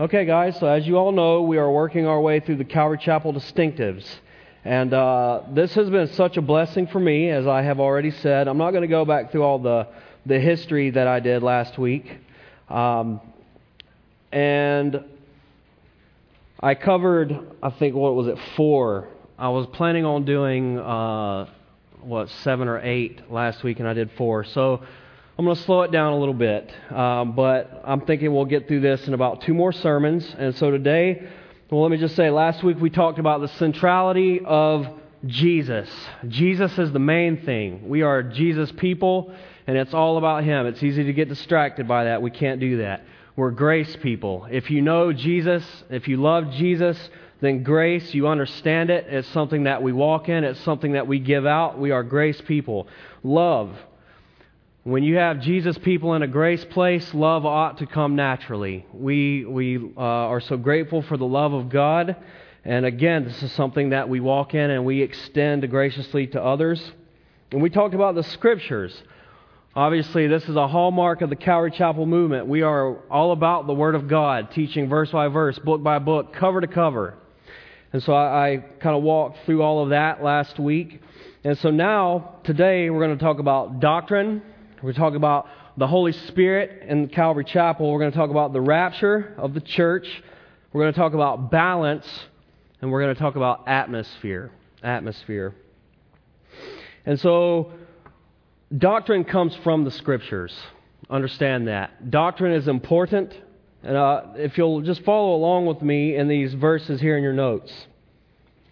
Okay, guys, so as you all know, we are working our way through the Calvary Chapel distinctives. And uh, this has been such a blessing for me, as I have already said. I'm not going to go back through all the, the history that I did last week. Um, and I covered, I think, what was it, four. I was planning on doing, uh, what, seven or eight last week, and I did four. So I'm going to slow it down a little bit, um, but I'm thinking we'll get through this in about two more sermons. And so today, well, let me just say, last week we talked about the centrality of Jesus. Jesus is the main thing. We are Jesus people, and it's all about Him. It's easy to get distracted by that. We can't do that. We're grace people. If you know Jesus, if you love Jesus, then grace, you understand it. It's something that we walk in, it's something that we give out. We are grace people. Love. When you have Jesus people in a grace place, love ought to come naturally. We, we uh, are so grateful for the love of God. And again, this is something that we walk in and we extend graciously to others. And we talked about the scriptures. Obviously, this is a hallmark of the Calvary Chapel movement. We are all about the Word of God, teaching verse by verse, book by book, cover to cover. And so I, I kind of walked through all of that last week. And so now, today, we're going to talk about doctrine we're talking about the Holy Spirit in Calvary Chapel. We're going to talk about the rapture of the church. We're going to talk about balance. And we're going to talk about atmosphere. Atmosphere. And so, doctrine comes from the Scriptures. Understand that. Doctrine is important. And uh, if you'll just follow along with me in these verses here in your notes.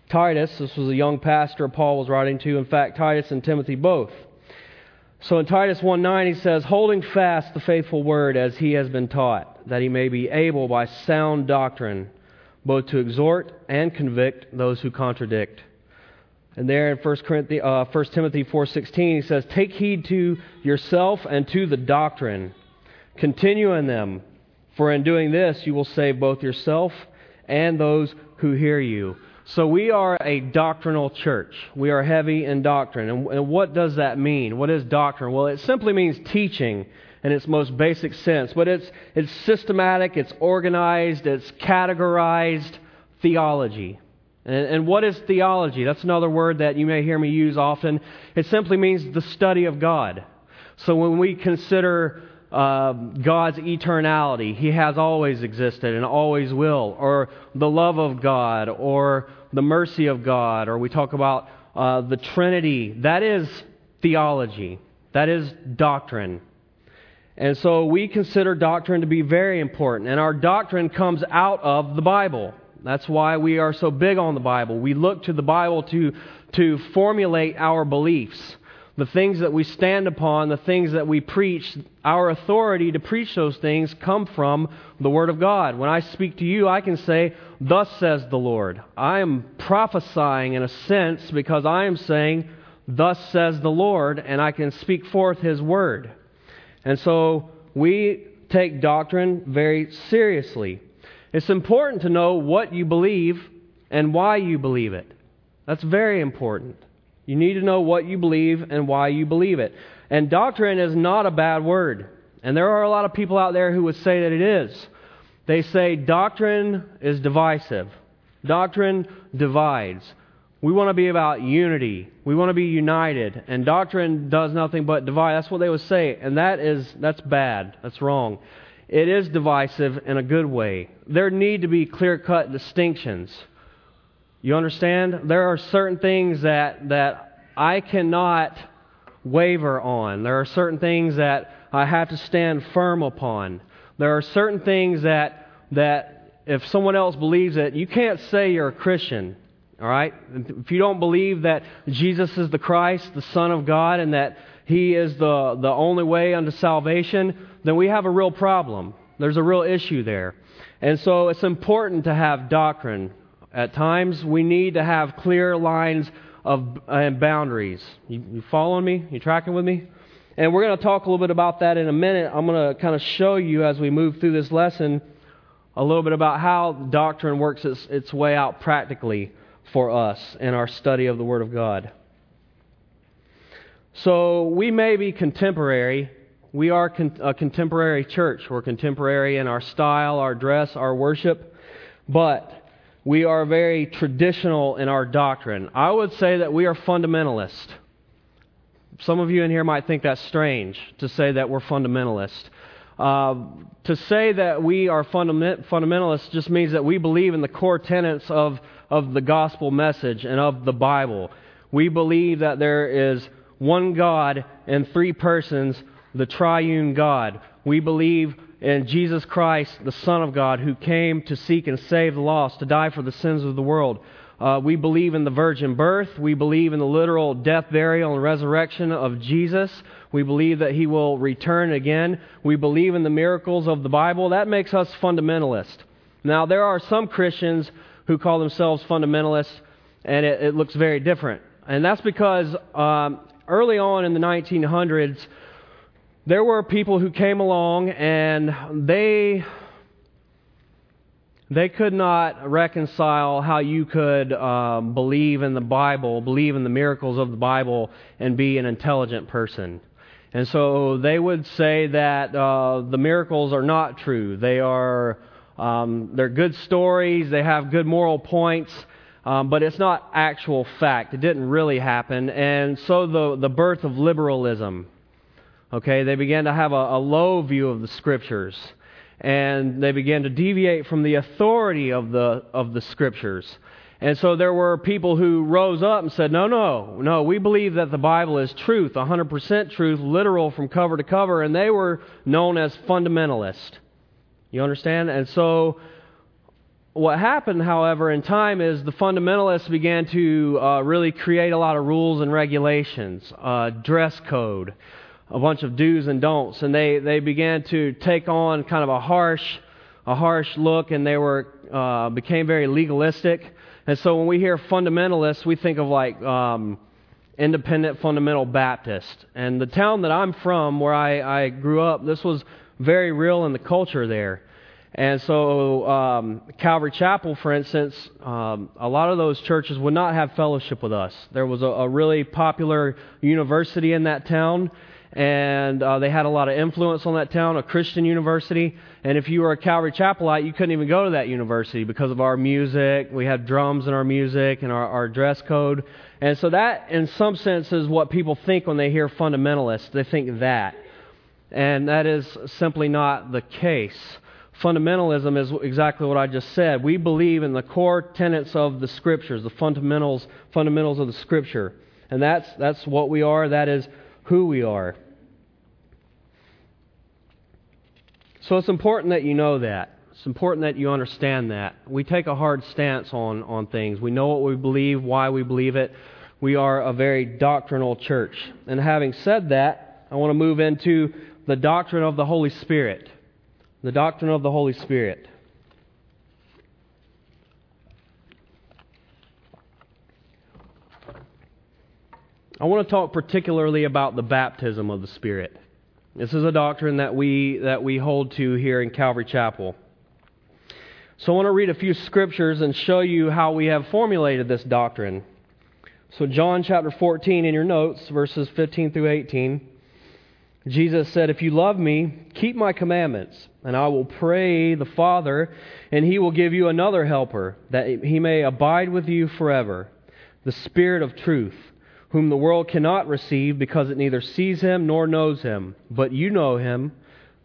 Titus, this was a young pastor Paul was writing to. In fact, Titus and Timothy both. So in Titus 1:9 he says, "Holding fast the faithful word as he has been taught, that he may be able by sound doctrine both to exhort and convict those who contradict." And there in 1, Corinthians, uh, 1 Timothy 4:16 he says, "Take heed to yourself and to the doctrine. Continue in them, for in doing this you will save both yourself and those who hear you." So we are a doctrinal church. We are heavy in doctrine. And, and, what does that mean? What is doctrine? Well, it simply means teaching in its most basic sense. But it's, it's systematic, it's organized, it's categorized theology. And, and what is theology? That's another word that you may hear me use often. It simply means the study of God. So when we consider uh, God's eternality. He has always existed and always will. Or the love of God, or the mercy of God, or we talk about uh, the Trinity. That is theology, that is doctrine. And so we consider doctrine to be very important. And our doctrine comes out of the Bible. That's why we are so big on the Bible. We look to the Bible to, to formulate our beliefs the things that we stand upon, the things that we preach, our authority to preach those things come from the Word of God. When I speak to you, I can say, Thus says the Lord. I am prophesying in a sense because I am saying, Thus says the Lord, and I can speak forth His Word. And so we take doctrine very seriously. It's important to know what you believe and why you believe it. That's very important. You need to know what you believe and why you believe it. And doctrine is not a bad word. And there are a lot of people out there who would say that it is. They say doctrine is divisive. Doctrine divides. We want to be about unity. We want to be united. And doctrine does nothing but divide. That's what they would say. And that is that's bad. That's wrong. It is divisive in a good way. There need to be clear-cut distinctions. You understand? There are certain things that, that I cannot waver on. There are certain things that I have to stand firm upon. There are certain things that, that if someone else believes it, you can't say you're a Christian. All right? If you don't believe that Jesus is the Christ, the Son of God, and that He is the, the only way unto salvation, then we have a real problem. There's a real issue there. And so it's important to have doctrine. At times, we need to have clear lines of and boundaries. You, you following me? You tracking with me? And we're going to talk a little bit about that in a minute. I'm going to kind of show you as we move through this lesson a little bit about how doctrine works its, its way out practically for us in our study of the Word of God. So we may be contemporary We are con- a contemporary church. We're contemporary in our style, our dress, our worship, but we are very traditional in our doctrine. I would say that we are fundamentalist. Some of you in here might think that's strange to say that we're fundamentalist. Uh, to say that we are fundament- fundamentalists just means that we believe in the core tenets of, of the gospel message and of the Bible. We believe that there is one God and three persons, the triune God. We believe in Jesus Christ, the Son of God, who came to seek and save the lost, to die for the sins of the world. Uh, we believe in the virgin birth. We believe in the literal death, burial, and resurrection of Jesus. We believe that he will return again. We believe in the miracles of the Bible. That makes us fundamentalist. Now, there are some Christians who call themselves fundamentalists, and it, it looks very different. And that's because um, early on in the 1900s, there were people who came along and they they could not reconcile how you could um, believe in the Bible, believe in the miracles of the Bible, and be an intelligent person. And so they would say that uh, the miracles are not true. They are um, they're good stories. They have good moral points, um, but it's not actual fact. It didn't really happen. And so the the birth of liberalism. Okay, they began to have a, a low view of the scriptures and they began to deviate from the authority of the, of the scriptures. And so there were people who rose up and said, No, no, no, we believe that the Bible is truth, 100% truth, literal from cover to cover, and they were known as fundamentalists. You understand? And so what happened, however, in time is the fundamentalists began to uh, really create a lot of rules and regulations, uh, dress code a bunch of do's and don'ts, and they, they began to take on kind of a harsh, a harsh look, and they were uh, became very legalistic. And so when we hear fundamentalists, we think of like um, independent fundamental Baptist. And the town that I'm from, where I, I grew up, this was very real in the culture there. And so, um, Calvary Chapel, for instance, um, a lot of those churches would not have fellowship with us. There was a, a really popular university in that town, and uh, they had a lot of influence on that town, a Christian university. And if you were a Calvary Chapelite, you couldn't even go to that university because of our music. We had drums in our music and our, our dress code. And so that, in some sense, is what people think when they hear fundamentalists. They think that. And that is simply not the case. Fundamentalism is exactly what I just said. We believe in the core tenets of the Scriptures, the fundamentals, fundamentals of the Scripture. And that's, that's what we are. That is who we are. So it's important that you know that. It's important that you understand that. We take a hard stance on, on things. We know what we believe, why we believe it. We are a very doctrinal church. And having said that, I want to move into the doctrine of the Holy Spirit. The doctrine of the Holy Spirit. I want to talk particularly about the baptism of the Spirit. This is a doctrine that we, that we hold to here in Calvary Chapel. So I want to read a few scriptures and show you how we have formulated this doctrine. So, John chapter 14 in your notes, verses 15 through 18. Jesus said, If you love me, keep my commandments, and I will pray the Father, and he will give you another helper, that he may abide with you forever, the Spirit of truth whom the world cannot receive because it neither sees him nor knows him. But you know him,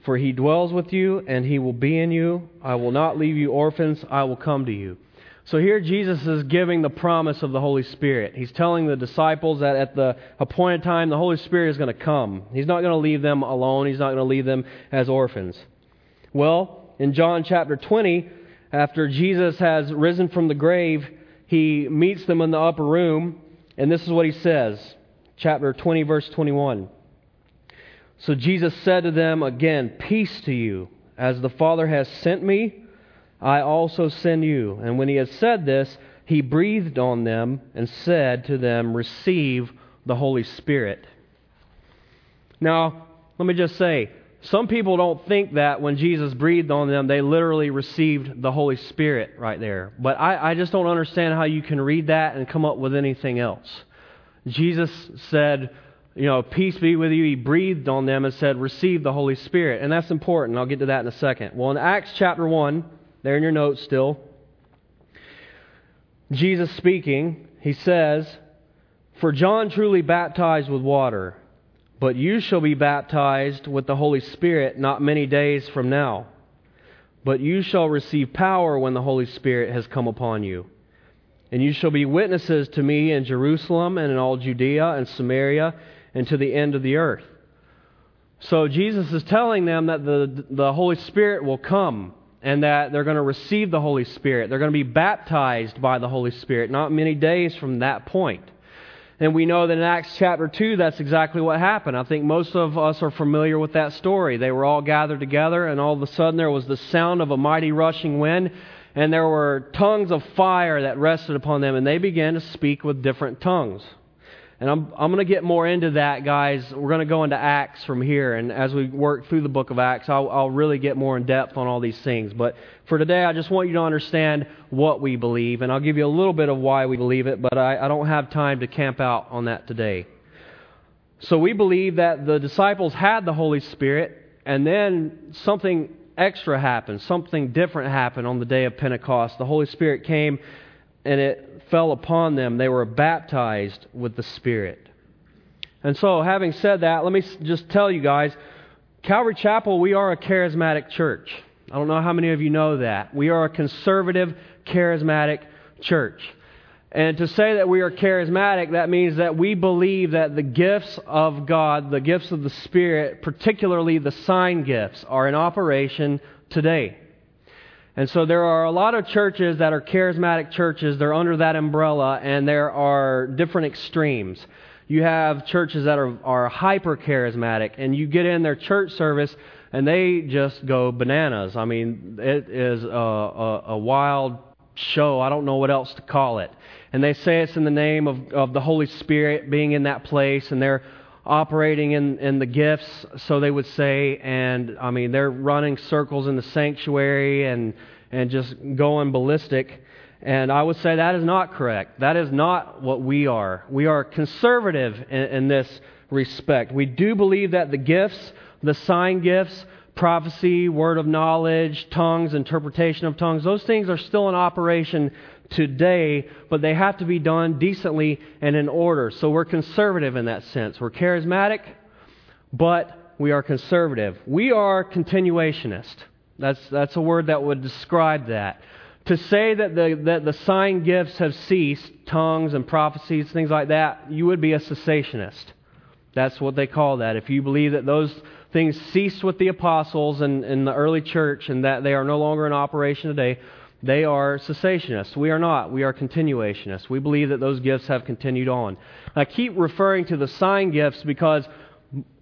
for he dwells with you and he will be in you. I will not leave you orphans, I will come to you. So here Jesus is giving the promise of the Holy Spirit. He's telling the disciples that at the appointed time the Holy Spirit is going to come. He's not going to leave them alone, he's not going to leave them as orphans. Well, in John chapter 20, after Jesus has risen from the grave, he meets them in the upper room and this is what he says, chapter 20, verse 21. So Jesus said to them again, Peace to you. As the Father has sent me, I also send you. And when he had said this, he breathed on them and said to them, Receive the Holy Spirit. Now, let me just say, some people don't think that when Jesus breathed on them, they literally received the Holy Spirit right there. But I, I just don't understand how you can read that and come up with anything else. Jesus said, you know, peace be with you, he breathed on them and said, receive the Holy Spirit. And that's important. I'll get to that in a second. Well, in Acts chapter 1, there in your notes still, Jesus speaking, he says, For John truly baptized with water, but you shall be baptized with the Holy Spirit not many days from now. But you shall receive power when the Holy Spirit has come upon you. And you shall be witnesses to me in Jerusalem and in all Judea and Samaria and to the end of the earth. So Jesus is telling them that the, the Holy Spirit will come and that they're going to receive the Holy Spirit. They're going to be baptized by the Holy Spirit not many days from that point. And we know that in Acts chapter 2, that's exactly what happened. I think most of us are familiar with that story. They were all gathered together, and all of a sudden there was the sound of a mighty rushing wind, and there were tongues of fire that rested upon them, and they began to speak with different tongues. And I'm, I'm going to get more into that, guys. We're going to go into Acts from here. And as we work through the book of Acts, I'll, I'll really get more in depth on all these things. But for today, I just want you to understand what we believe. And I'll give you a little bit of why we believe it, but I, I don't have time to camp out on that today. So we believe that the disciples had the Holy Spirit, and then something extra happened, something different happened on the day of Pentecost. The Holy Spirit came and it fell upon them. They were baptized with the Spirit. And so, having said that, let me just tell you guys Calvary Chapel, we are a charismatic church. I don't know how many of you know that. We are a conservative, charismatic church. And to say that we are charismatic, that means that we believe that the gifts of God, the gifts of the Spirit, particularly the sign gifts, are in operation today. And so there are a lot of churches that are charismatic churches. They're under that umbrella, and there are different extremes. You have churches that are, are hyper charismatic, and you get in their church service, and they just go bananas. I mean, it is a, a, a wild show. I don't know what else to call it. And they say it's in the name of, of the Holy Spirit being in that place, and they're operating in, in the gifts, so they would say, and I mean, they're running circles in the sanctuary and, and just going ballistic. And I would say that is not correct. That is not what we are. We are conservative in, in this respect. We do believe that the gifts, the sign gifts, prophecy, word of knowledge, tongues, interpretation of tongues, those things are still in operation today, but they have to be done decently and in order. So we're conservative in that sense. We're charismatic, but we are conservative. We are continuationist. That's, that's a word that would describe that. To say that the, that the sign gifts have ceased, tongues and prophecies, things like that, you would be a cessationist. That's what they call that. If you believe that those things ceased with the apostles and in the early church and that they are no longer in operation today, they are cessationists. We are not. We are continuationists. We believe that those gifts have continued on. I keep referring to the sign gifts because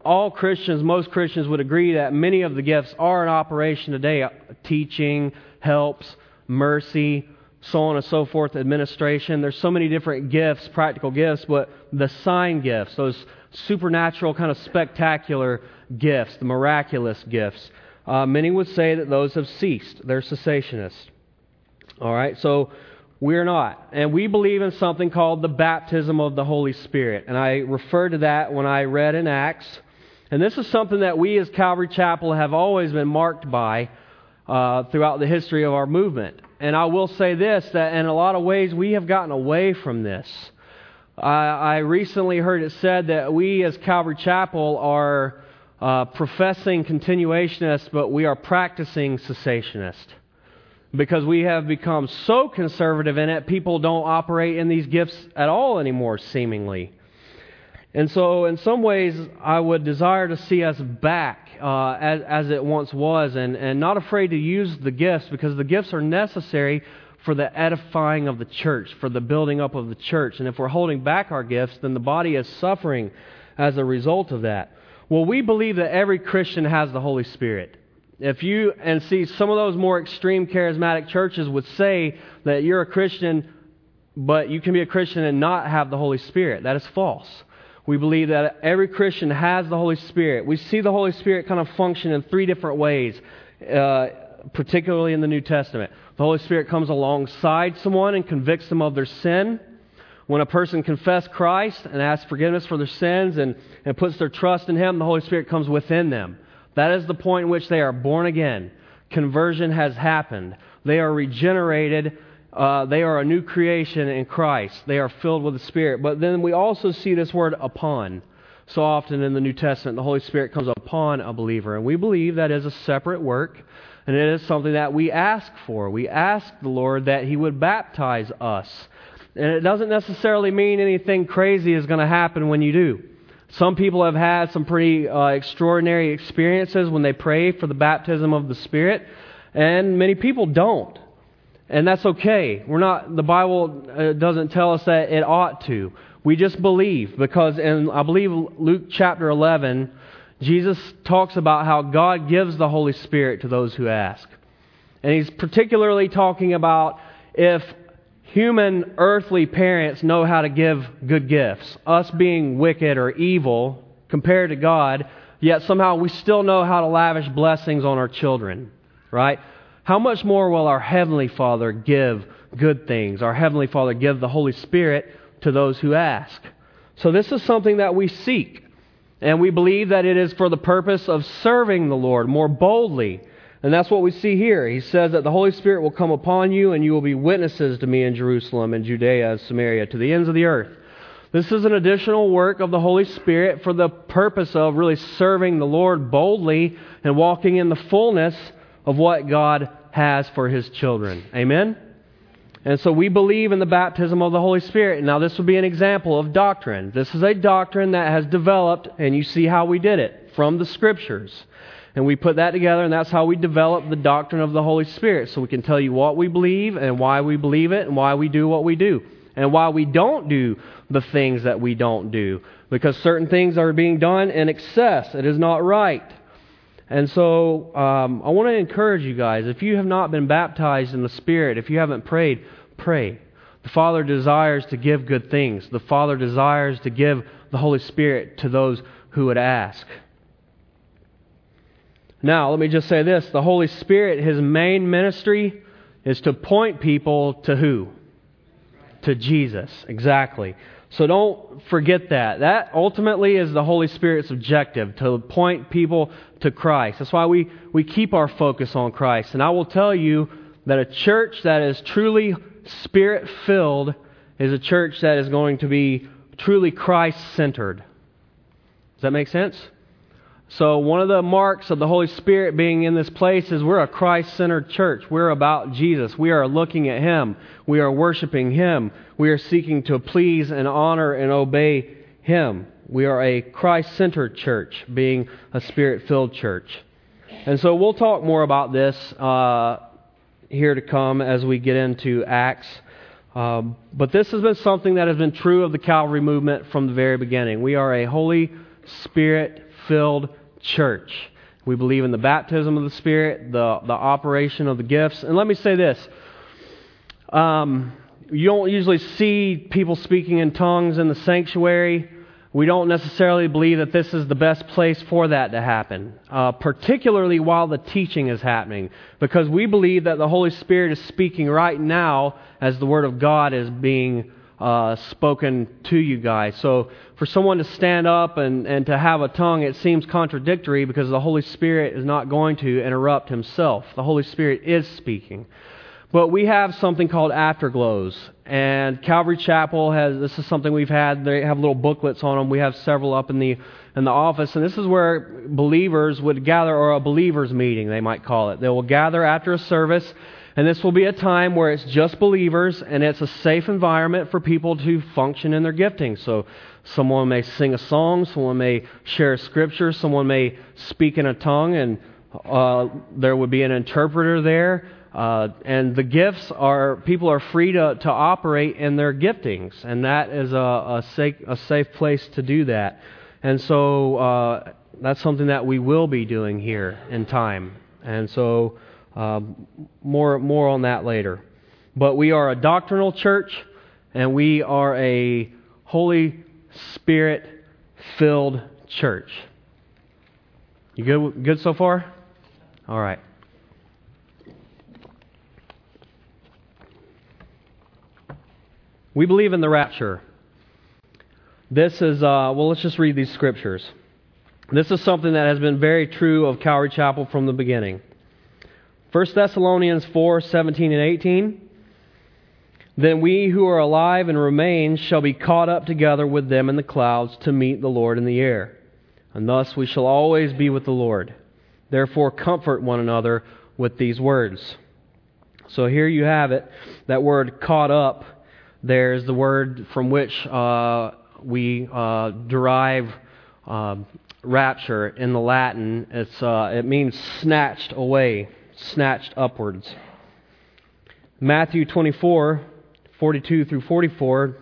all Christians, most Christians would agree that many of the gifts are in operation today teaching, helps, mercy, so on and so forth, administration. There's so many different gifts, practical gifts, but the sign gifts, those supernatural, kind of spectacular gifts, the miraculous gifts, uh, many would say that those have ceased. They're cessationists. All right, so we're not. And we believe in something called the baptism of the Holy Spirit. And I referred to that when I read in Acts. And this is something that we as Calvary Chapel have always been marked by uh, throughout the history of our movement. And I will say this that in a lot of ways we have gotten away from this. I, I recently heard it said that we as Calvary Chapel are uh, professing continuationists, but we are practicing cessationists because we have become so conservative in it, people don't operate in these gifts at all anymore, seemingly. And so, in some ways, I would desire to see us back uh, as, as it once was and, and not afraid to use the gifts because the gifts are necessary for the edifying of the church, for the building up of the church. And if we're holding back our gifts, then the body is suffering as a result of that. Well, we believe that every Christian has the Holy Spirit. If you, and see, some of those more extreme charismatic churches would say that you're a Christian, but you can be a Christian and not have the Holy Spirit. That is false. We believe that every Christian has the Holy Spirit. We see the Holy Spirit kind of function in three different ways, uh, particularly in the New Testament. The Holy Spirit comes alongside someone and convicts them of their sin. when a person confesses Christ and asks forgiveness for their sins and, and puts their trust in Him, the Holy Spirit comes within them. That is the point in which they are born again. Conversion has happened. They are regenerated. Uh, they are a new creation in Christ. They are filled with the Spirit. But then we also see this word upon. So often in the New Testament, the Holy Spirit comes upon a believer. And we believe that is a separate work. And it is something that we ask for. We ask the Lord that He would baptize us. And it doesn't necessarily mean anything crazy is going to happen when you do. Some people have had some pretty uh, extraordinary experiences when they pray for the baptism of the Spirit, and many people don't. And that's okay. We're not, the Bible uh, doesn't tell us that it ought to. We just believe because in, I believe, Luke chapter 11, Jesus talks about how God gives the Holy Spirit to those who ask. And he's particularly talking about if human earthly parents know how to give good gifts. Us being wicked or evil compared to God, yet somehow we still know how to lavish blessings on our children, right? How much more will our Heavenly Father give good things? Our Heavenly Father give the Holy Spirit to those who ask. So this is something that we seek. And we believe that it is for the purpose of serving the Lord more boldly and that's what we see here. He says that the Holy Spirit will come upon you, and you will be witnesses to me in Jerusalem and Judea and Samaria to the ends of the earth. This is an additional work of the Holy Spirit for the purpose of really serving the Lord boldly and walking in the fullness of what God has for His children. Amen? And so we believe in the baptism of the Holy Spirit. Now, this would be an example of doctrine. This is a doctrine that has developed, and you see how we did it from the Scriptures. And we put that together, and that's how we develop the doctrine of the Holy Spirit. So we can tell you what we believe and why we believe it and why we do what we do. And why we don't do the things that we don't do. Because certain things are being done in excess. It is not right. And so um, I want to encourage you guys if you have not been baptized in the Spirit, if you haven't prayed, pray. The Father desires to give good things. The Father desires to give the Holy Spirit to those who would ask. Now, let me just say this the Holy Spirit, his main ministry is to point people to who? To Jesus, exactly. So don't forget that. That ultimately is the Holy Spirit's objective, to point people to Christ. That's why we, we keep our focus on Christ. And I will tell you that a church that is truly Spirit filled is a church that is going to be truly Christ centered. Does that make sense? So, one of the marks of the Holy Spirit being in this place is we're a Christ centered church. We're about Jesus. We are looking at Him. We are worshiping Him. We are seeking to please and honor and obey Him. We are a Christ centered church, being a Spirit filled church. And so, we'll talk more about this uh, here to come as we get into Acts. Um, but this has been something that has been true of the Calvary movement from the very beginning. We are a Holy Spirit filled church. We believe in the baptism of the Spirit, the, the operation of the gifts. And let me say this um, you don't usually see people speaking in tongues in the sanctuary. We don't necessarily believe that this is the best place for that to happen, uh, particularly while the teaching is happening, because we believe that the Holy Spirit is speaking right now as the Word of God is being uh, spoken to you guys. So for someone to stand up and, and to have a tongue, it seems contradictory because the Holy Spirit is not going to interrupt himself. The Holy Spirit is speaking. But we have something called afterglows. And Calvary Chapel has, this is something we've had, they have little booklets on them. We have several up in the, in the office. And this is where believers would gather, or a believers meeting, they might call it. They will gather after a service and this will be a time where it's just believers and it's a safe environment for people to function in their gifting. So someone may sing a song, someone may share scripture, someone may speak in a tongue, and uh, there would be an interpreter there. Uh, and the gifts are, people are free to, to operate in their giftings, and that is a, a, safe, a safe place to do that. And so uh, that's something that we will be doing here in time. And so um, more, more on that later. But we are a doctrinal church, and we are a Holy Spirit filled church. You good, good so far? All right. We believe in the rapture. This is, uh, well, let's just read these scriptures. This is something that has been very true of Calvary Chapel from the beginning. 1 Thessalonians 4 17 and 18. Then we who are alive and remain shall be caught up together with them in the clouds to meet the Lord in the air. And thus we shall always be with the Lord. Therefore, comfort one another with these words. So here you have it. That word caught up there is the word from which uh, we uh, derive uh, rapture in the Latin. It's, uh, it means snatched away, snatched upwards. Matthew 24, 42 through 44,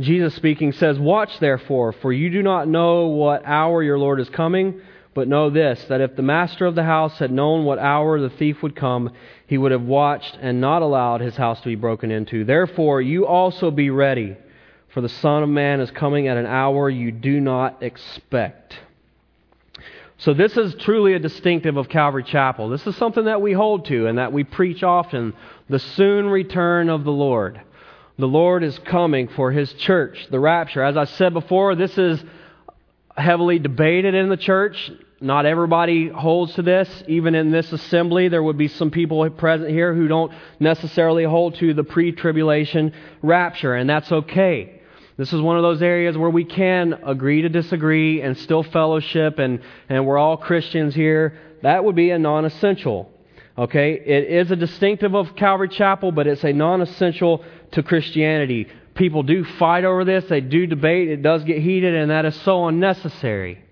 Jesus speaking says, Watch therefore, for you do not know what hour your Lord is coming. But know this, that if the master of the house had known what hour the thief would come, he would have watched and not allowed his house to be broken into. Therefore, you also be ready, for the Son of Man is coming at an hour you do not expect. So, this is truly a distinctive of Calvary Chapel. This is something that we hold to and that we preach often the soon return of the Lord. The Lord is coming for His church, the rapture. As I said before, this is heavily debated in the church. Not everybody holds to this. Even in this assembly, there would be some people present here who don't necessarily hold to the pre tribulation rapture, and that's okay. This is one of those areas where we can agree to disagree and still fellowship, and, and we're all Christians here. That would be a non essential. Okay? It is a distinctive of Calvary Chapel, but it's a non essential to Christianity. People do fight over this, they do debate, it does get heated, and that is so unnecessary.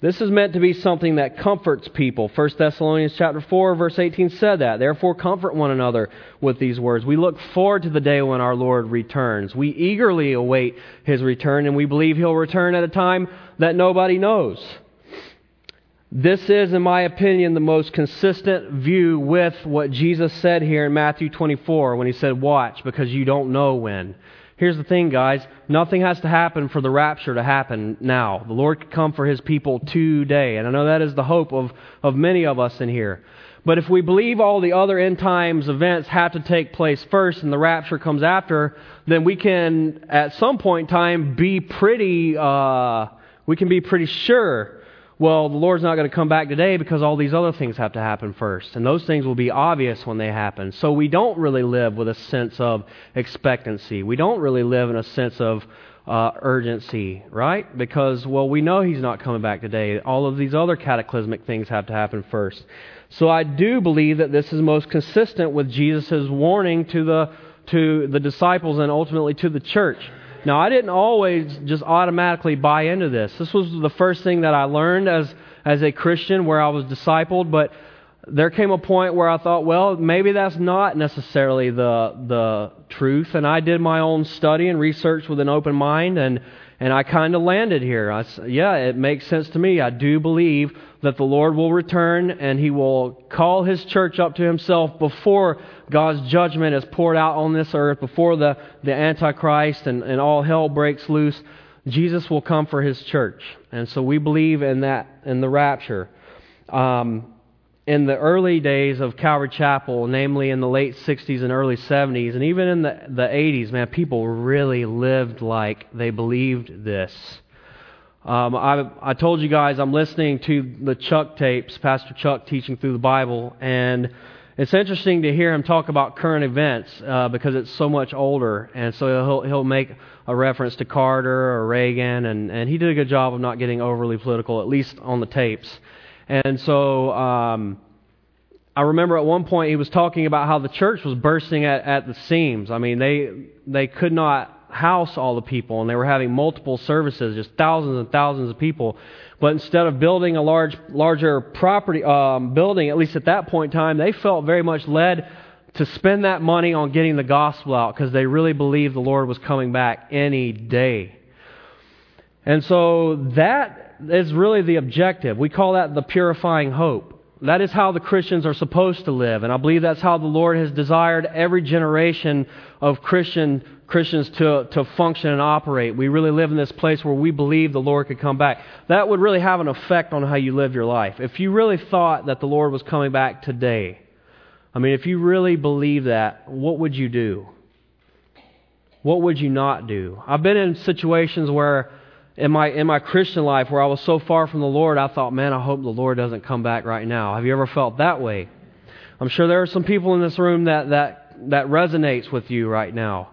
This is meant to be something that comforts people. 1 Thessalonians chapter 4 verse 18 said that. Therefore comfort one another with these words. We look forward to the day when our Lord returns. We eagerly await his return and we believe he'll return at a time that nobody knows. This is, in my opinion, the most consistent view with what Jesus said here in Matthew 24 when he said, Watch, because you don't know when. Here's the thing, guys. Nothing has to happen for the rapture to happen now. The Lord could come for his people today. And I know that is the hope of, of many of us in here. But if we believe all the other end times events have to take place first and the rapture comes after, then we can, at some point in time, be pretty, uh, we can be pretty sure well, the Lord's not going to come back today because all these other things have to happen first. And those things will be obvious when they happen. So we don't really live with a sense of expectancy. We don't really live in a sense of uh, urgency, right? Because, well, we know He's not coming back today. All of these other cataclysmic things have to happen first. So I do believe that this is most consistent with Jesus' warning to the, to the disciples and ultimately to the church. Now, I didn't always just automatically buy into this. This was the first thing that I learned as, as a Christian where I was discipled, but there came a point where I thought, well, maybe that's not necessarily the, the truth. And I did my own study and research with an open mind, and, and I kind of landed here. I, yeah, it makes sense to me. I do believe that the Lord will return and he will call his church up to himself before God's judgment is poured out on this earth, before the, the Antichrist and, and all hell breaks loose. Jesus will come for his church. And so we believe in that, in the rapture. Um, in the early days of Calvary Chapel, namely in the late 60s and early 70s, and even in the, the 80s, man, people really lived like they believed this. Um, I, I told you guys I'm listening to the Chuck tapes, Pastor Chuck teaching through the Bible, and it's interesting to hear him talk about current events uh, because it's so much older, and so he'll he'll make a reference to Carter or Reagan, and and he did a good job of not getting overly political, at least on the tapes. And so um, I remember at one point he was talking about how the church was bursting at, at the seams. I mean, they they could not house all the people, and they were having multiple services, just thousands and thousands of people. But instead of building a large, larger property um, building, at least at that point in time, they felt very much led to spend that money on getting the gospel out because they really believed the Lord was coming back any day. And so that is really the objective. We call that the purifying hope. That is how the Christians are supposed to live. And I believe that's how the Lord has desired every generation of Christian Christians to, to function and operate. We really live in this place where we believe the Lord could come back. That would really have an effect on how you live your life. If you really thought that the Lord was coming back today, I mean, if you really believe that, what would you do? What would you not do? I've been in situations where in my in my Christian life where I was so far from the Lord, I thought, man, I hope the Lord doesn't come back right now. Have you ever felt that way? I'm sure there are some people in this room that that that resonates with you right now.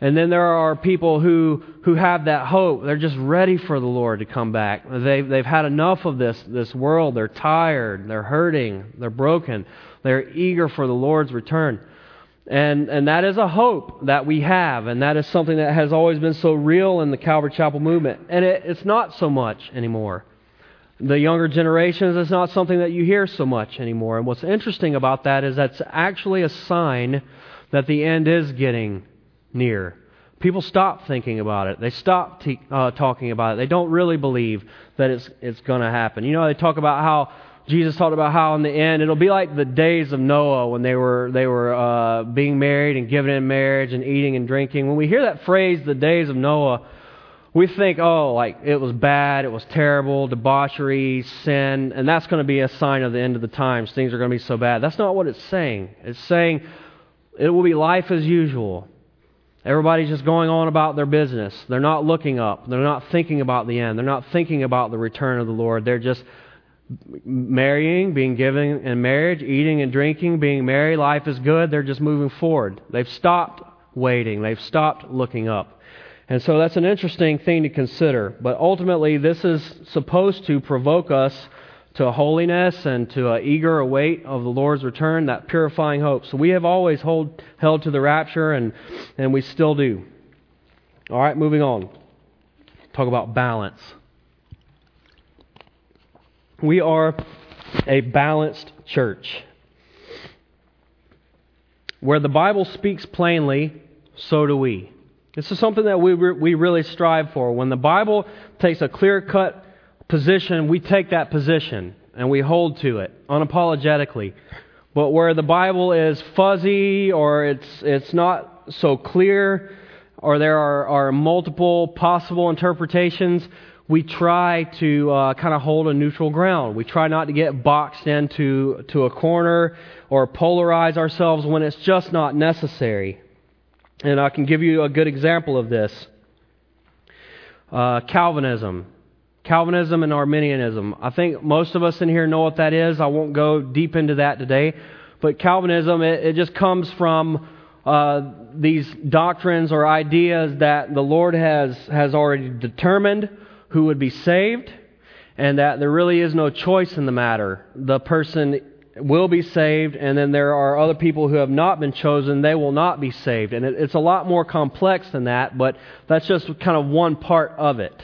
And then there are people who who have that hope. They're just ready for the Lord to come back. They've they've had enough of this this world. They're tired. They're hurting. They're broken. They're eager for the Lord's return. And, and that is a hope that we have, and that is something that has always been so real in the Calvary Chapel movement. And it, it's not so much anymore. The younger generations, it's not something that you hear so much anymore. And what's interesting about that is that's actually a sign that the end is getting near. People stop thinking about it. They stop uh, talking about it. They don't really believe that it's, it's going to happen. You know, they talk about how Jesus talked about how in the end it'll be like the days of Noah when they were they were uh, being married and given in marriage and eating and drinking. When we hear that phrase, the days of Noah, we think, oh, like it was bad, it was terrible, debauchery, sin, and that's going to be a sign of the end of the times. Things are going to be so bad. That's not what it's saying. It's saying it will be life as usual. Everybody's just going on about their business. They're not looking up. They're not thinking about the end. They're not thinking about the return of the Lord. They're just marrying, being given in marriage, eating and drinking, being married, life is good. They're just moving forward. They've stopped waiting, they've stopped looking up. And so that's an interesting thing to consider. But ultimately, this is supposed to provoke us to holiness and to an eager await of the Lord's return, that purifying hope. So we have always hold, held to the rapture, and, and we still do. All right, moving on. Talk about balance. We are a balanced church. Where the Bible speaks plainly, so do we. This is something that we, we really strive for. When the Bible takes a clear cut position, we take that position and we hold to it unapologetically. But where the Bible is fuzzy or it's, it's not so clear or there are, are multiple possible interpretations, we try to uh, kind of hold a neutral ground. We try not to get boxed into to a corner or polarize ourselves when it's just not necessary. And I can give you a good example of this uh, Calvinism. Calvinism and Arminianism. I think most of us in here know what that is. I won't go deep into that today. But Calvinism, it, it just comes from uh, these doctrines or ideas that the Lord has, has already determined who would be saved, and that there really is no choice in the matter. The person will be saved, and then there are other people who have not been chosen, they will not be saved. And it, it's a lot more complex than that, but that's just kind of one part of it.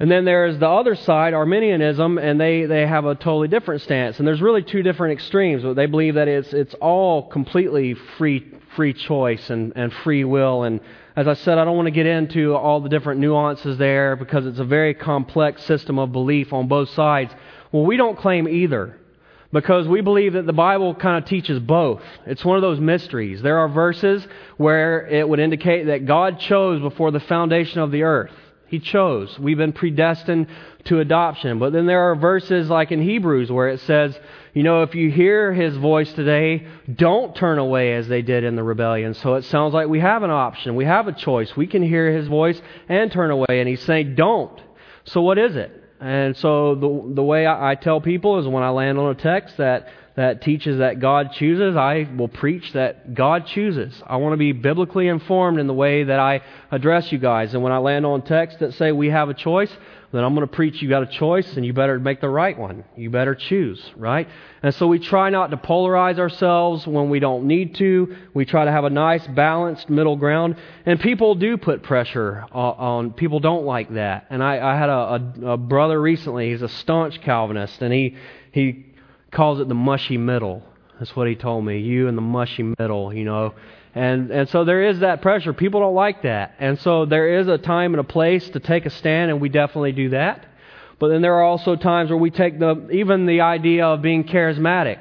And then there's the other side, Arminianism, and they, they have a totally different stance. And there's really two different extremes. They believe that it's, it's all completely free, free choice and, and free will, and as I said, I don't want to get into all the different nuances there because it's a very complex system of belief on both sides. Well, we don't claim either because we believe that the Bible kind of teaches both. It's one of those mysteries. There are verses where it would indicate that God chose before the foundation of the earth. He chose. We've been predestined to adoption. But then there are verses like in Hebrews where it says, you know, if you hear his voice today, don't turn away as they did in the rebellion. So it sounds like we have an option. We have a choice. We can hear his voice and turn away. And he's saying, don't. So what is it? And so the, the way I, I tell people is when I land on a text that that teaches that God chooses, I will preach that God chooses. I want to be biblically informed in the way that I address you guys. And when I land on texts that say we have a choice, then I'm going to preach you got a choice and you better make the right one. You better choose, right? And so we try not to polarize ourselves when we don't need to. We try to have a nice balanced middle ground. And people do put pressure on, on people don't like that. And I, I had a, a, a brother recently, he's a staunch Calvinist, and he, he calls it the mushy middle. That's what he told me. You in the mushy middle, you know. And and so there is that pressure. People don't like that. And so there is a time and a place to take a stand and we definitely do that. But then there are also times where we take the even the idea of being charismatic.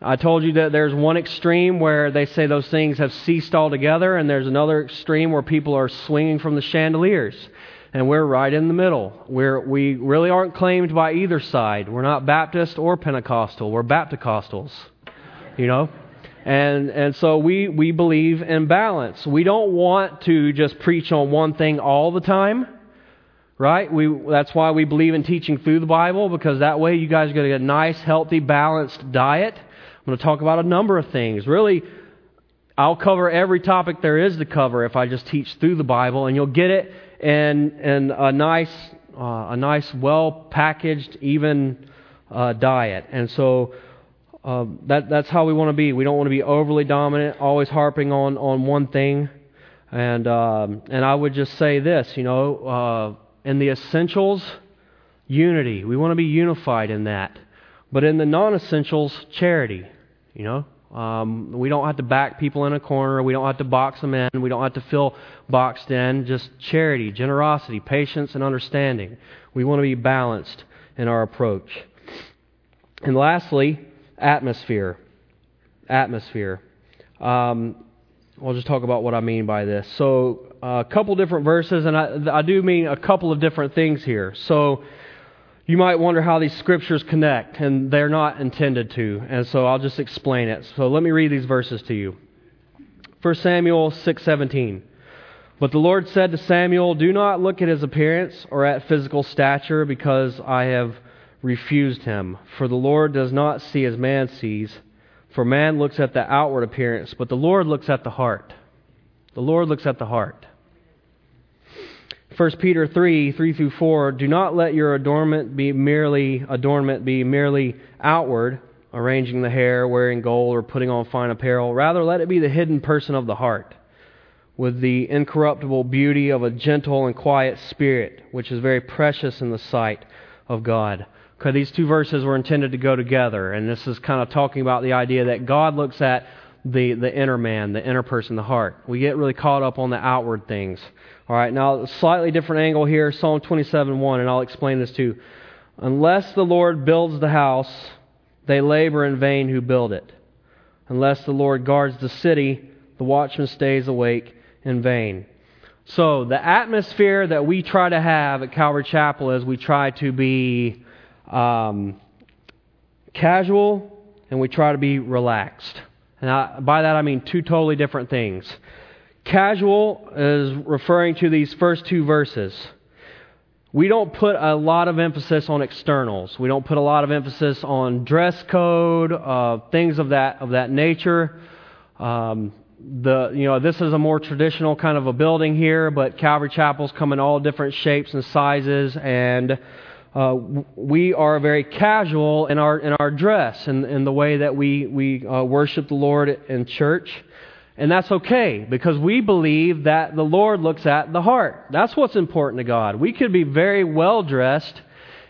I told you that there's one extreme where they say those things have ceased altogether, and there's another extreme where people are swinging from the chandeliers and we're right in the middle. We're, we really aren't claimed by either side. We're not Baptist or Pentecostal. We're Bapticostals, you know? And, and so we, we believe in balance. We don't want to just preach on one thing all the time, right? We, that's why we believe in teaching through the Bible, because that way you guys are going to get a nice, healthy, balanced diet. I'm going to talk about a number of things. Really, I'll cover every topic there is to cover if I just teach through the Bible, and you'll get it in, in a nice, uh, a nice, well packaged, even uh, diet. And so uh, that, that's how we want to be. We don't want to be overly dominant, always harping on, on one thing. And, um, and I would just say this, you know, uh, in the essentials, unity. We want to be unified in that. But in the non essentials, charity. You know, um, we don't have to back people in a corner. We don't have to box them in. We don't have to feel boxed in. Just charity, generosity, patience, and understanding. We want to be balanced in our approach. And lastly, atmosphere. Atmosphere. Um, I'll just talk about what I mean by this. So, a couple different verses, and I, I do mean a couple of different things here. So, you might wonder how these scriptures connect, and they're not intended to. And so I'll just explain it. So let me read these verses to you. 1 Samuel 6:17. But the Lord said to Samuel, "Do not look at his appearance or at physical stature, because I have refused him. For the Lord does not see as man sees. For man looks at the outward appearance, but the Lord looks at the heart. The Lord looks at the heart. 1 Peter 3, 3 through 4, do not let your adornment be merely adornment be merely outward, arranging the hair, wearing gold, or putting on fine apparel. Rather, let it be the hidden person of the heart, with the incorruptible beauty of a gentle and quiet spirit, which is very precious in the sight of God. Okay, these two verses were intended to go together, and this is kind of talking about the idea that God looks at the, the inner man, the inner person, the heart. We get really caught up on the outward things. All right, now a slightly different angle here, Psalm 27 1, and I'll explain this too. Unless the Lord builds the house, they labor in vain who build it. Unless the Lord guards the city, the watchman stays awake in vain. So, the atmosphere that we try to have at Calvary Chapel is we try to be um, casual and we try to be relaxed. And I, by that I mean two totally different things. Casual is referring to these first two verses. We don't put a lot of emphasis on externals. We don't put a lot of emphasis on dress code, uh, things of that of that nature. Um, the you know this is a more traditional kind of a building here, but Calvary chapels come in all different shapes and sizes, and uh, we are very casual in our in our dress and in, in the way that we we uh, worship the Lord in church. And that's okay because we believe that the Lord looks at the heart. That's what's important to God. We could be very well dressed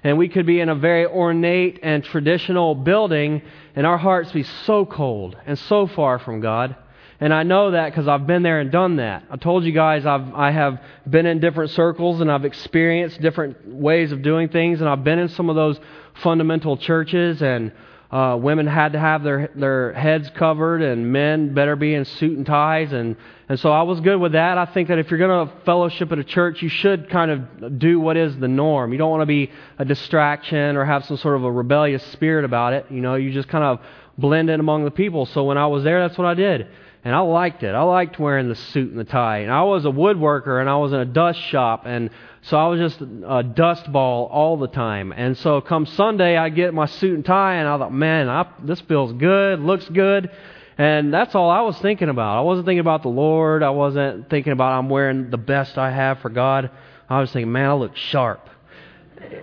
and we could be in a very ornate and traditional building and our hearts be so cold and so far from God. And I know that because I've been there and done that. I told you guys I've, I have been in different circles and I've experienced different ways of doing things, and I've been in some of those fundamental churches, and uh, women had to have their their heads covered, and men better be in suit and ties, and and so I was good with that. I think that if you're going to fellowship at a church, you should kind of do what is the norm. You don't want to be a distraction or have some sort of a rebellious spirit about it. You know, you just kind of blend in among the people. So when I was there, that's what I did and I liked it. I liked wearing the suit and the tie. And I was a woodworker and I was in a dust shop and so I was just a dust ball all the time. And so come Sunday I get my suit and tie and I thought, man, I, this feels good, looks good. And that's all I was thinking about. I wasn't thinking about the Lord. I wasn't thinking about I'm wearing the best I have for God. I was thinking, man, I look sharp.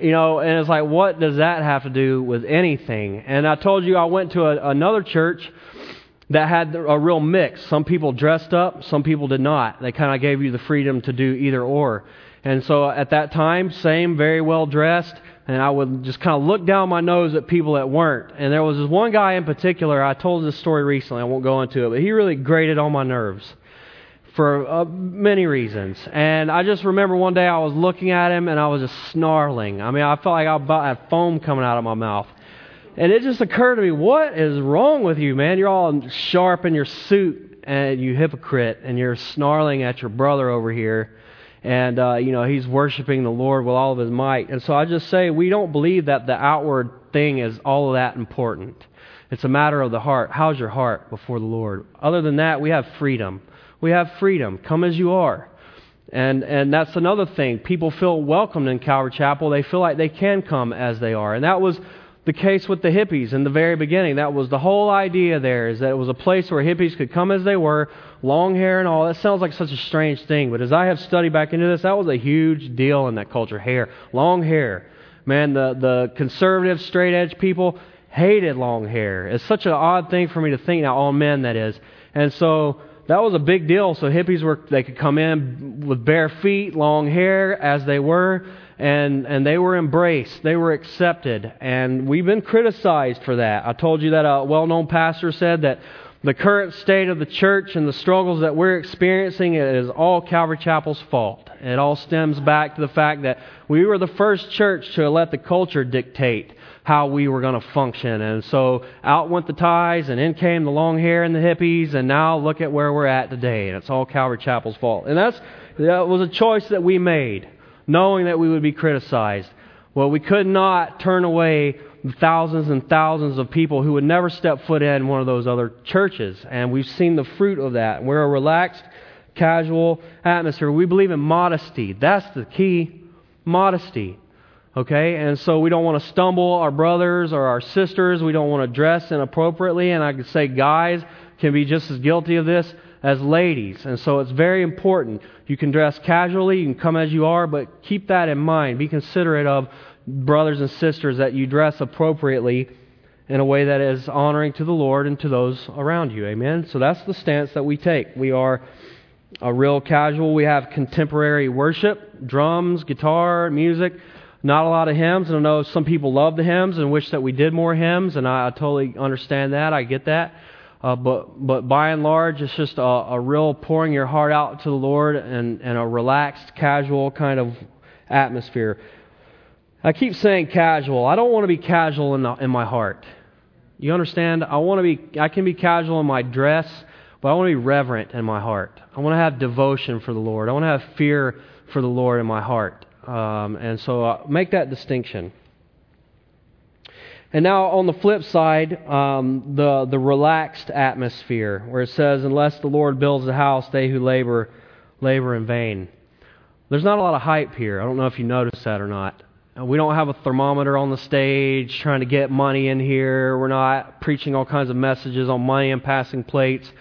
You know, and it's like, what does that have to do with anything? And I told you I went to a, another church that had a real mix. Some people dressed up, some people did not. They kind of gave you the freedom to do either or. And so at that time, same, very well dressed, and I would just kind of look down my nose at people that weren't. And there was this one guy in particular, I told this story recently, I won't go into it, but he really grated on my nerves for uh, many reasons. And I just remember one day I was looking at him and I was just snarling. I mean, I felt like I about had foam coming out of my mouth. And it just occurred to me, what is wrong with you, man? You're all sharp in your suit, and you hypocrite, and you're snarling at your brother over here. And, uh, you know, he's worshiping the Lord with all of his might. And so I just say, we don't believe that the outward thing is all that important. It's a matter of the heart. How's your heart before the Lord? Other than that, we have freedom. We have freedom. Come as you are. And, and that's another thing. People feel welcomed in Calvary Chapel. They feel like they can come as they are. And that was the case with the hippies in the very beginning. That was the whole idea there, is that it was a place where hippies could come as they were, long hair and all. That sounds like such a strange thing. But as I have studied back into this, that was a huge deal in that culture. Hair. Long hair. Man, the, the conservative, straight edge people, hated long hair. It's such an odd thing for me to think now, all men that is. And so that was a big deal. So hippies were they could come in with bare feet, long hair as they were, and and they were embraced. They were accepted. And we've been criticized for that. I told you that a well-known pastor said that the current state of the church and the struggles that we're experiencing is all Calvary Chapel's fault. It all stems back to the fact that we were the first church to let the culture dictate how we were going to function. And so out went the ties, and in came the long hair and the hippies, and now look at where we're at today. And it's all Calvary Chapel's fault. And that's, that was a choice that we made, knowing that we would be criticized. Well, we could not turn away thousands and thousands of people who would never step foot in one of those other churches. And we've seen the fruit of that. We're a relaxed, casual atmosphere. We believe in modesty. That's the key modesty. Okay? And so we don't want to stumble our brothers or our sisters. We don't want to dress inappropriately. And I could say guys can be just as guilty of this as ladies. And so it's very important. You can dress casually, you can come as you are, but keep that in mind. Be considerate of brothers and sisters that you dress appropriately in a way that is honoring to the Lord and to those around you. Amen? So that's the stance that we take. We are a real casual. We have contemporary worship, drums, guitar, music. Not a lot of hymns, and I know some people love the hymns and wish that we did more hymns, and I, I totally understand that. I get that. Uh, but but by and large, it's just a, a real pouring your heart out to the Lord and, and a relaxed, casual kind of atmosphere. I keep saying casual. I don't want to be casual in, the, in my heart. You understand? I want to be. I can be casual in my dress, but I want to be reverent in my heart. I want to have devotion for the Lord. I want to have fear for the Lord in my heart. Um, and so uh, make that distinction. And now on the flip side, um, the, the relaxed atmosphere, where it says, Unless the Lord builds the house, they who labor, labor in vain. There's not a lot of hype here. I don't know if you noticed that or not. Uh, we don't have a thermometer on the stage trying to get money in here. We're not preaching all kinds of messages on money and passing plates.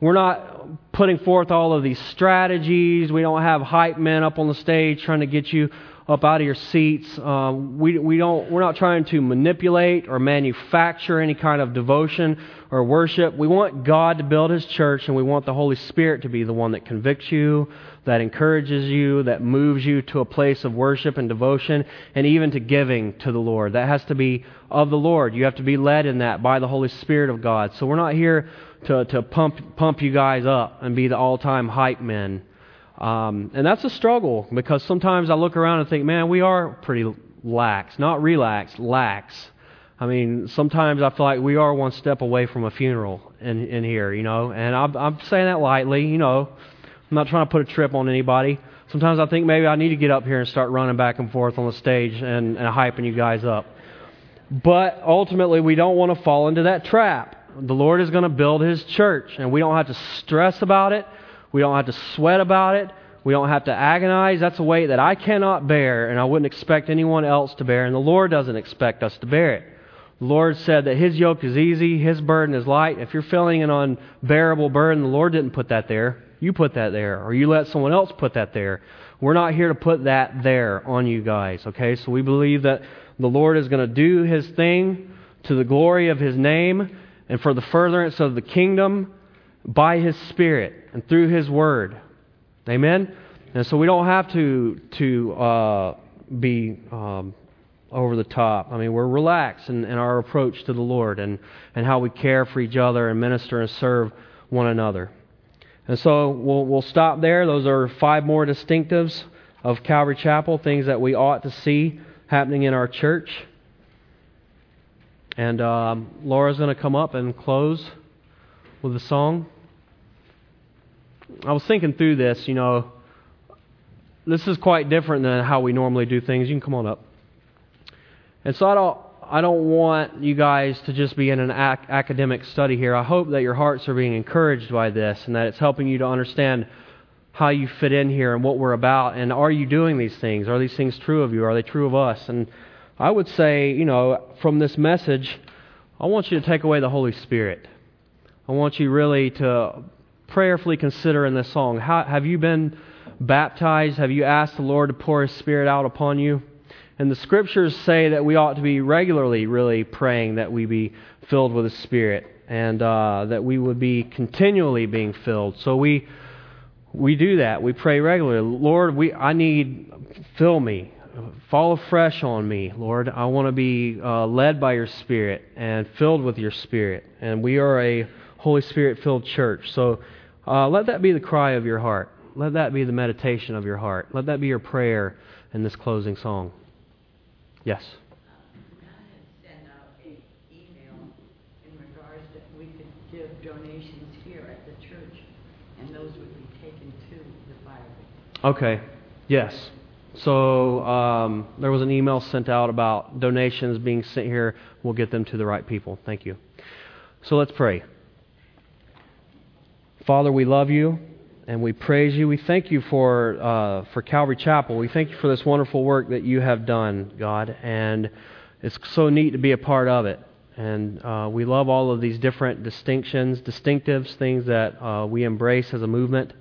We're not putting forth all of these strategies. We don't have hype men up on the stage trying to get you up out of your seats. Um, we, we don't, we're not trying to manipulate or manufacture any kind of devotion or worship. We want God to build His church, and we want the Holy Spirit to be the one that convicts you, that encourages you, that moves you to a place of worship and devotion, and even to giving to the Lord. That has to be of the Lord. You have to be led in that by the Holy Spirit of God. So we're not here to, to pump, pump you guys up and be the all time hype men. Um, and that's a struggle because sometimes I look around and think, man, we are pretty lax. Not relaxed, lax. I mean, sometimes I feel like we are one step away from a funeral in, in here, you know. And I'm, I'm saying that lightly, you know. I'm not trying to put a trip on anybody. Sometimes I think maybe I need to get up here and start running back and forth on the stage and, and hyping you guys up. But ultimately, we don't want to fall into that trap the Lord is going to build His church, and we don't have to stress about it. We don't have to sweat about it. We don't have to agonize. That's a weight that I cannot bear, and I wouldn't expect anyone else to bear, and the Lord doesn't expect us to bear it. The Lord said that His yoke is easy, His burden is light. If you're feeling an unbearable burden, the Lord didn't put that there. You put that there, or you let someone else put that there. We're not here to put that there on you guys, okay? So we believe that the Lord is going to do His thing to the glory of His name and for the furtherance of the kingdom by His Spirit and through His Word. Amen? And so we don't have to, to uh, be um, over the top. I mean, we're relaxed in, in our approach to the Lord and, and how we care for each other and minister and serve one another. And so we'll, we'll stop there. Those are five more distinctives of Calvary Chapel, things that we ought to see happening in our church. And um, Laura's going to come up and close with a song. I was thinking through this, you know, this is quite different than how we normally do things. You can come on up. And so I don't, I don't want you guys to just be in an ac- academic study here. I hope that your hearts are being encouraged by this and that it's helping you to understand how you fit in here and what we're about. And are you doing these things? Are these things true of you? Are they true of us? And I would say, you know, from this message, I want you to take away the Holy Spirit. I want you really to prayerfully consider in this song how, have you been baptized? Have you asked the Lord to pour His Spirit out upon you? And the scriptures say that we ought to be regularly, really praying that we be filled with the Spirit and uh, that we would be continually being filled. So we we do that. We pray regularly. Lord, we I need fill me, fall afresh on me, Lord. I want to be uh, led by Your Spirit and filled with Your Spirit. And we are a Holy Spirit filled church. So uh, let that be the cry of your heart. Let that be the meditation of your heart. Let that be your prayer in this closing song. Yes. Okay. Yes. So um, there was an email sent out about donations being sent here. We'll get them to the right people. Thank you. So let's pray. Father, we love you and we praise you. We thank you for uh, for Calvary Chapel. We thank you for this wonderful work that you have done, God, and it's so neat to be a part of it. And uh, we love all of these different distinctions, distinctives, things that uh, we embrace as a movement.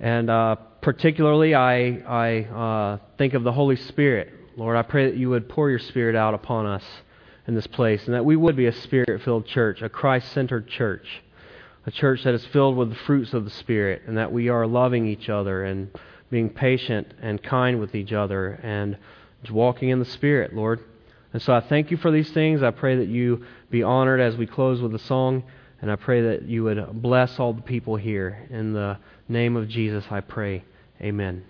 And uh, particularly, I I uh, think of the Holy Spirit. Lord, I pray that you would pour your Spirit out upon us in this place, and that we would be a Spirit-filled church, a Christ-centered church a church that is filled with the fruits of the Spirit, and that we are loving each other and being patient and kind with each other and walking in the Spirit, Lord. And so I thank you for these things. I pray that you be honored as we close with the song, and I pray that you would bless all the people here. In the name of Jesus, I pray. Amen.